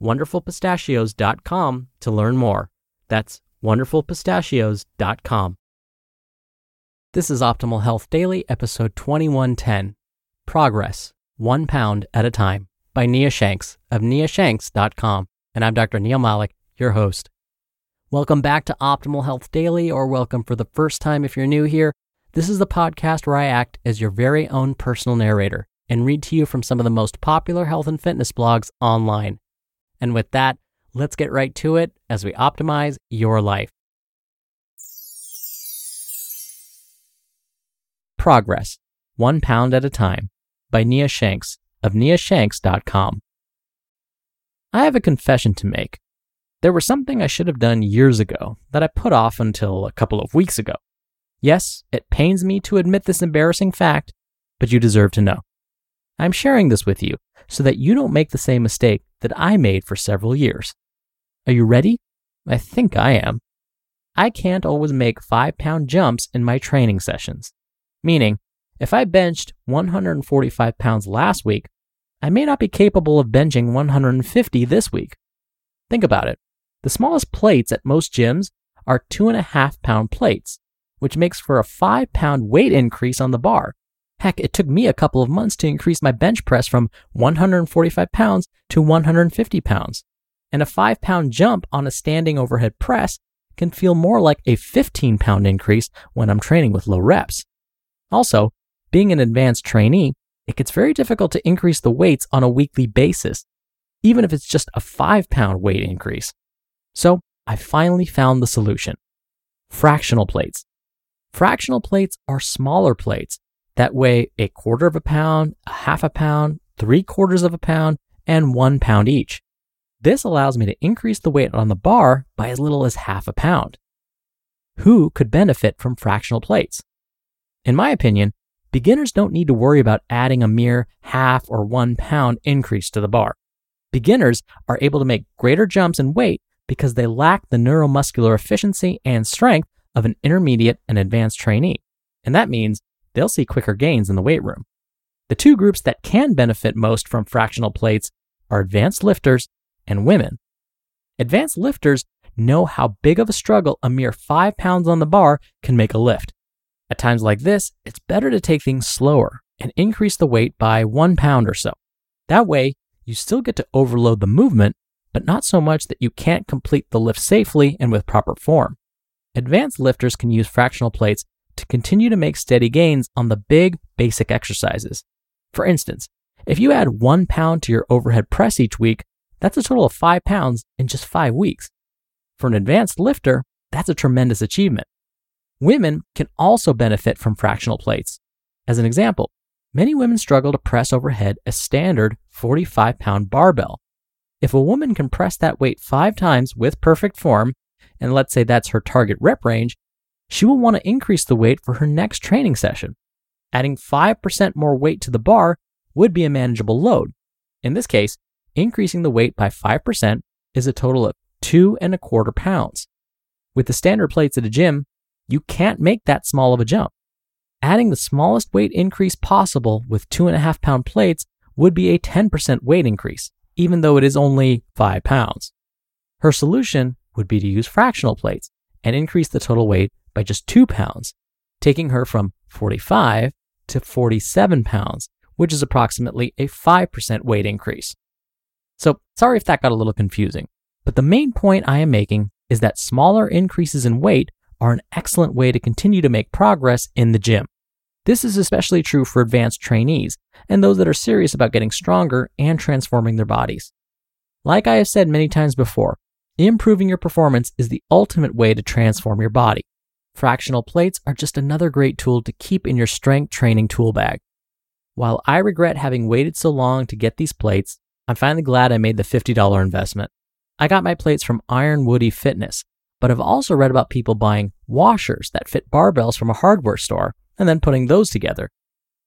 wonderfulpistachios.com to learn more. That's wonderfulpistachios.com. This is Optimal Health Daily, episode 2110 Progress, One Pound at a Time by Nia Shanks of niashanks.com. And I'm Dr. Neal Malik, your host. Welcome back to Optimal Health Daily, or welcome for the first time if you're new here. This is the podcast where I act as your very own personal narrator and read to you from some of the most popular health and fitness blogs online. And with that, let's get right to it as we optimize your life. Progress, one pound at a time, by Nia Shanks of niashanks.com. I have a confession to make. There was something I should have done years ago that I put off until a couple of weeks ago. Yes, it pains me to admit this embarrassing fact, but you deserve to know. I'm sharing this with you so that you don't make the same mistake that I made for several years. Are you ready? I think I am. I can't always make five pound jumps in my training sessions. Meaning, if I benched 145 pounds last week, I may not be capable of benching 150 this week. Think about it. The smallest plates at most gyms are two and a half pound plates, which makes for a five pound weight increase on the bar. Heck, it took me a couple of months to increase my bench press from 145 pounds to 150 pounds. And a five pound jump on a standing overhead press can feel more like a 15 pound increase when I'm training with low reps. Also, being an advanced trainee, it gets very difficult to increase the weights on a weekly basis, even if it's just a five pound weight increase. So I finally found the solution fractional plates. Fractional plates are smaller plates that weigh a quarter of a pound, a half a pound, three quarters of a pound, and one pound each. This allows me to increase the weight on the bar by as little as half a pound. Who could benefit from fractional plates? In my opinion, beginners don't need to worry about adding a mere half or one pound increase to the bar. Beginners are able to make greater jumps in weight because they lack the neuromuscular efficiency and strength of an intermediate and advanced trainee. And that means they'll see quicker gains in the weight room. The two groups that can benefit most from fractional plates are advanced lifters and women. Advanced lifters know how big of a struggle a mere five pounds on the bar can make a lift. At times like this, it's better to take things slower and increase the weight by one pound or so. That way, you still get to overload the movement, but not so much that you can't complete the lift safely and with proper form. Advanced lifters can use fractional plates to continue to make steady gains on the big, basic exercises. For instance, if you add one pound to your overhead press each week, that's a total of five pounds in just five weeks. For an advanced lifter, that's a tremendous achievement. Women can also benefit from fractional plates. As an example, many women struggle to press overhead a standard 45 pound barbell, if a woman can press that weight five times with perfect form, and let's say that's her target rep range, she will want to increase the weight for her next training session. Adding 5% more weight to the bar would be a manageable load. In this case, increasing the weight by 5% is a total of two and a quarter pounds. With the standard plates at a gym, you can't make that small of a jump. Adding the smallest weight increase possible with two and a half pound plates would be a 10% weight increase even though it is only 5 pounds. Her solution would be to use fractional plates and increase the total weight by just 2 pounds, taking her from 45 to 47 pounds, which is approximately a 5% weight increase. So, sorry if that got a little confusing. But the main point I am making is that smaller increases in weight are an excellent way to continue to make progress in the gym. This is especially true for advanced trainees and those that are serious about getting stronger and transforming their bodies. Like I have said many times before, improving your performance is the ultimate way to transform your body. Fractional plates are just another great tool to keep in your strength training tool bag. While I regret having waited so long to get these plates, I'm finally glad I made the $50 investment. I got my plates from Iron Woody Fitness, but I've also read about people buying washers that fit barbells from a hardware store and then putting those together.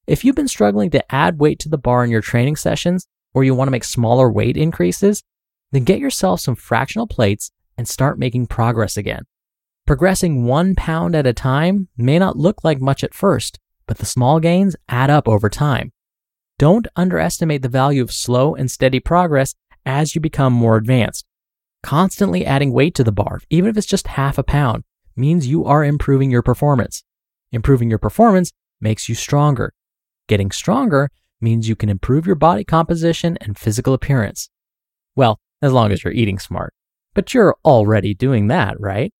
If you've been struggling to add weight to the bar in your training sessions, or you want to make smaller weight increases, then get yourself some fractional plates and start making progress again. Progressing one pound at a time may not look like much at first, but the small gains add up over time. Don't underestimate the value of slow and steady progress as you become more advanced. Constantly adding weight to the bar, even if it's just half a pound, means you are improving your performance. Improving your performance makes you stronger. Getting stronger means you can improve your body composition and physical appearance. Well, as long as you're eating smart. But you're already doing that, right?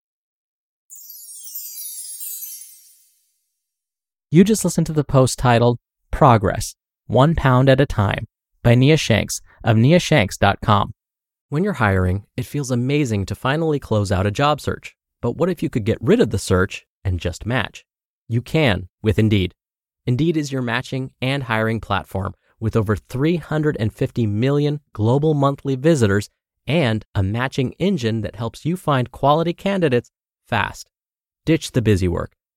You just listened to the post titled Progress, One Pound at a Time by Nia Shanks of niashanks.com. When you're hiring, it feels amazing to finally close out a job search. But what if you could get rid of the search and just match? You can with Indeed. Indeed is your matching and hiring platform with over 350 million global monthly visitors and a matching engine that helps you find quality candidates fast. Ditch the busy work.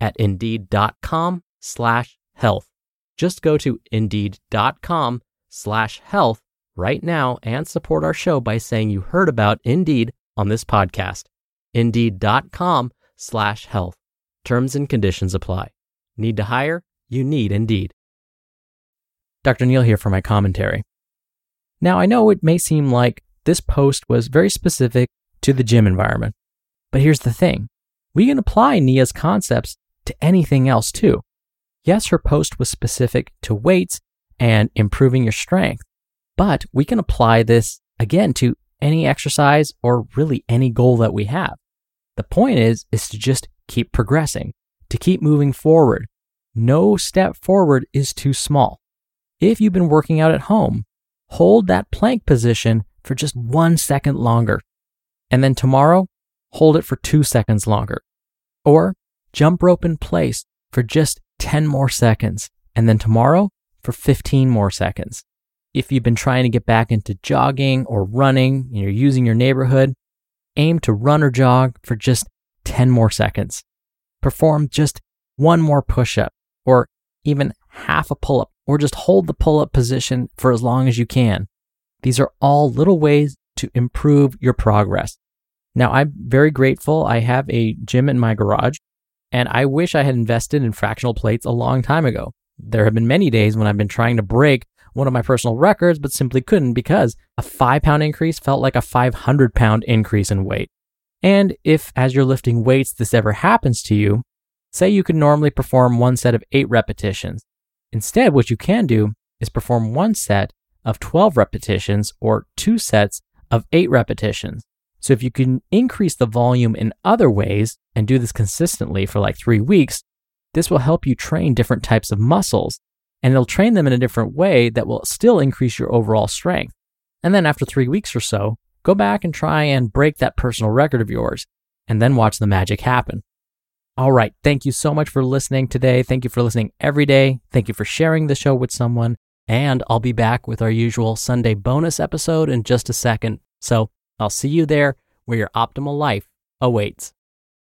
at indeed.com slash health. Just go to indeed.com slash health right now and support our show by saying you heard about Indeed on this podcast. Indeed.com slash health. Terms and conditions apply. Need to hire? You need Indeed. Dr. Neal here for my commentary. Now, I know it may seem like this post was very specific to the gym environment, but here's the thing we can apply Nia's concepts to anything else too. Yes, her post was specific to weights and improving your strength, but we can apply this again to any exercise or really any goal that we have. The point is is to just keep progressing, to keep moving forward. No step forward is too small. If you've been working out at home, hold that plank position for just one second longer. And then tomorrow, hold it for two seconds longer. Or jump rope in place for just 10 more seconds. And then tomorrow, for 15 more seconds. If you've been trying to get back into jogging or running and you're using your neighborhood, aim to run or jog for just 10 more seconds. Perform just one more push up or even half a pull up or just hold the pull up position for as long as you can. These are all little ways to improve your progress. Now, I'm very grateful. I have a gym in my garage, and I wish I had invested in fractional plates a long time ago. There have been many days when I've been trying to break one of my personal records, but simply couldn't because a five pound increase felt like a 500 pound increase in weight. And if, as you're lifting weights, this ever happens to you, say you could normally perform one set of eight repetitions. Instead, what you can do is perform one set of 12 repetitions or two sets of eight repetitions. So if you can increase the volume in other ways and do this consistently for like three weeks, this will help you train different types of muscles and it'll train them in a different way that will still increase your overall strength. And then after three weeks or so, go back and try and break that personal record of yours and then watch the magic happen. All right. Thank you so much for listening today. Thank you for listening every day. Thank you for sharing the show with someone. And I'll be back with our usual Sunday bonus episode in just a second. So I'll see you there where your optimal life awaits.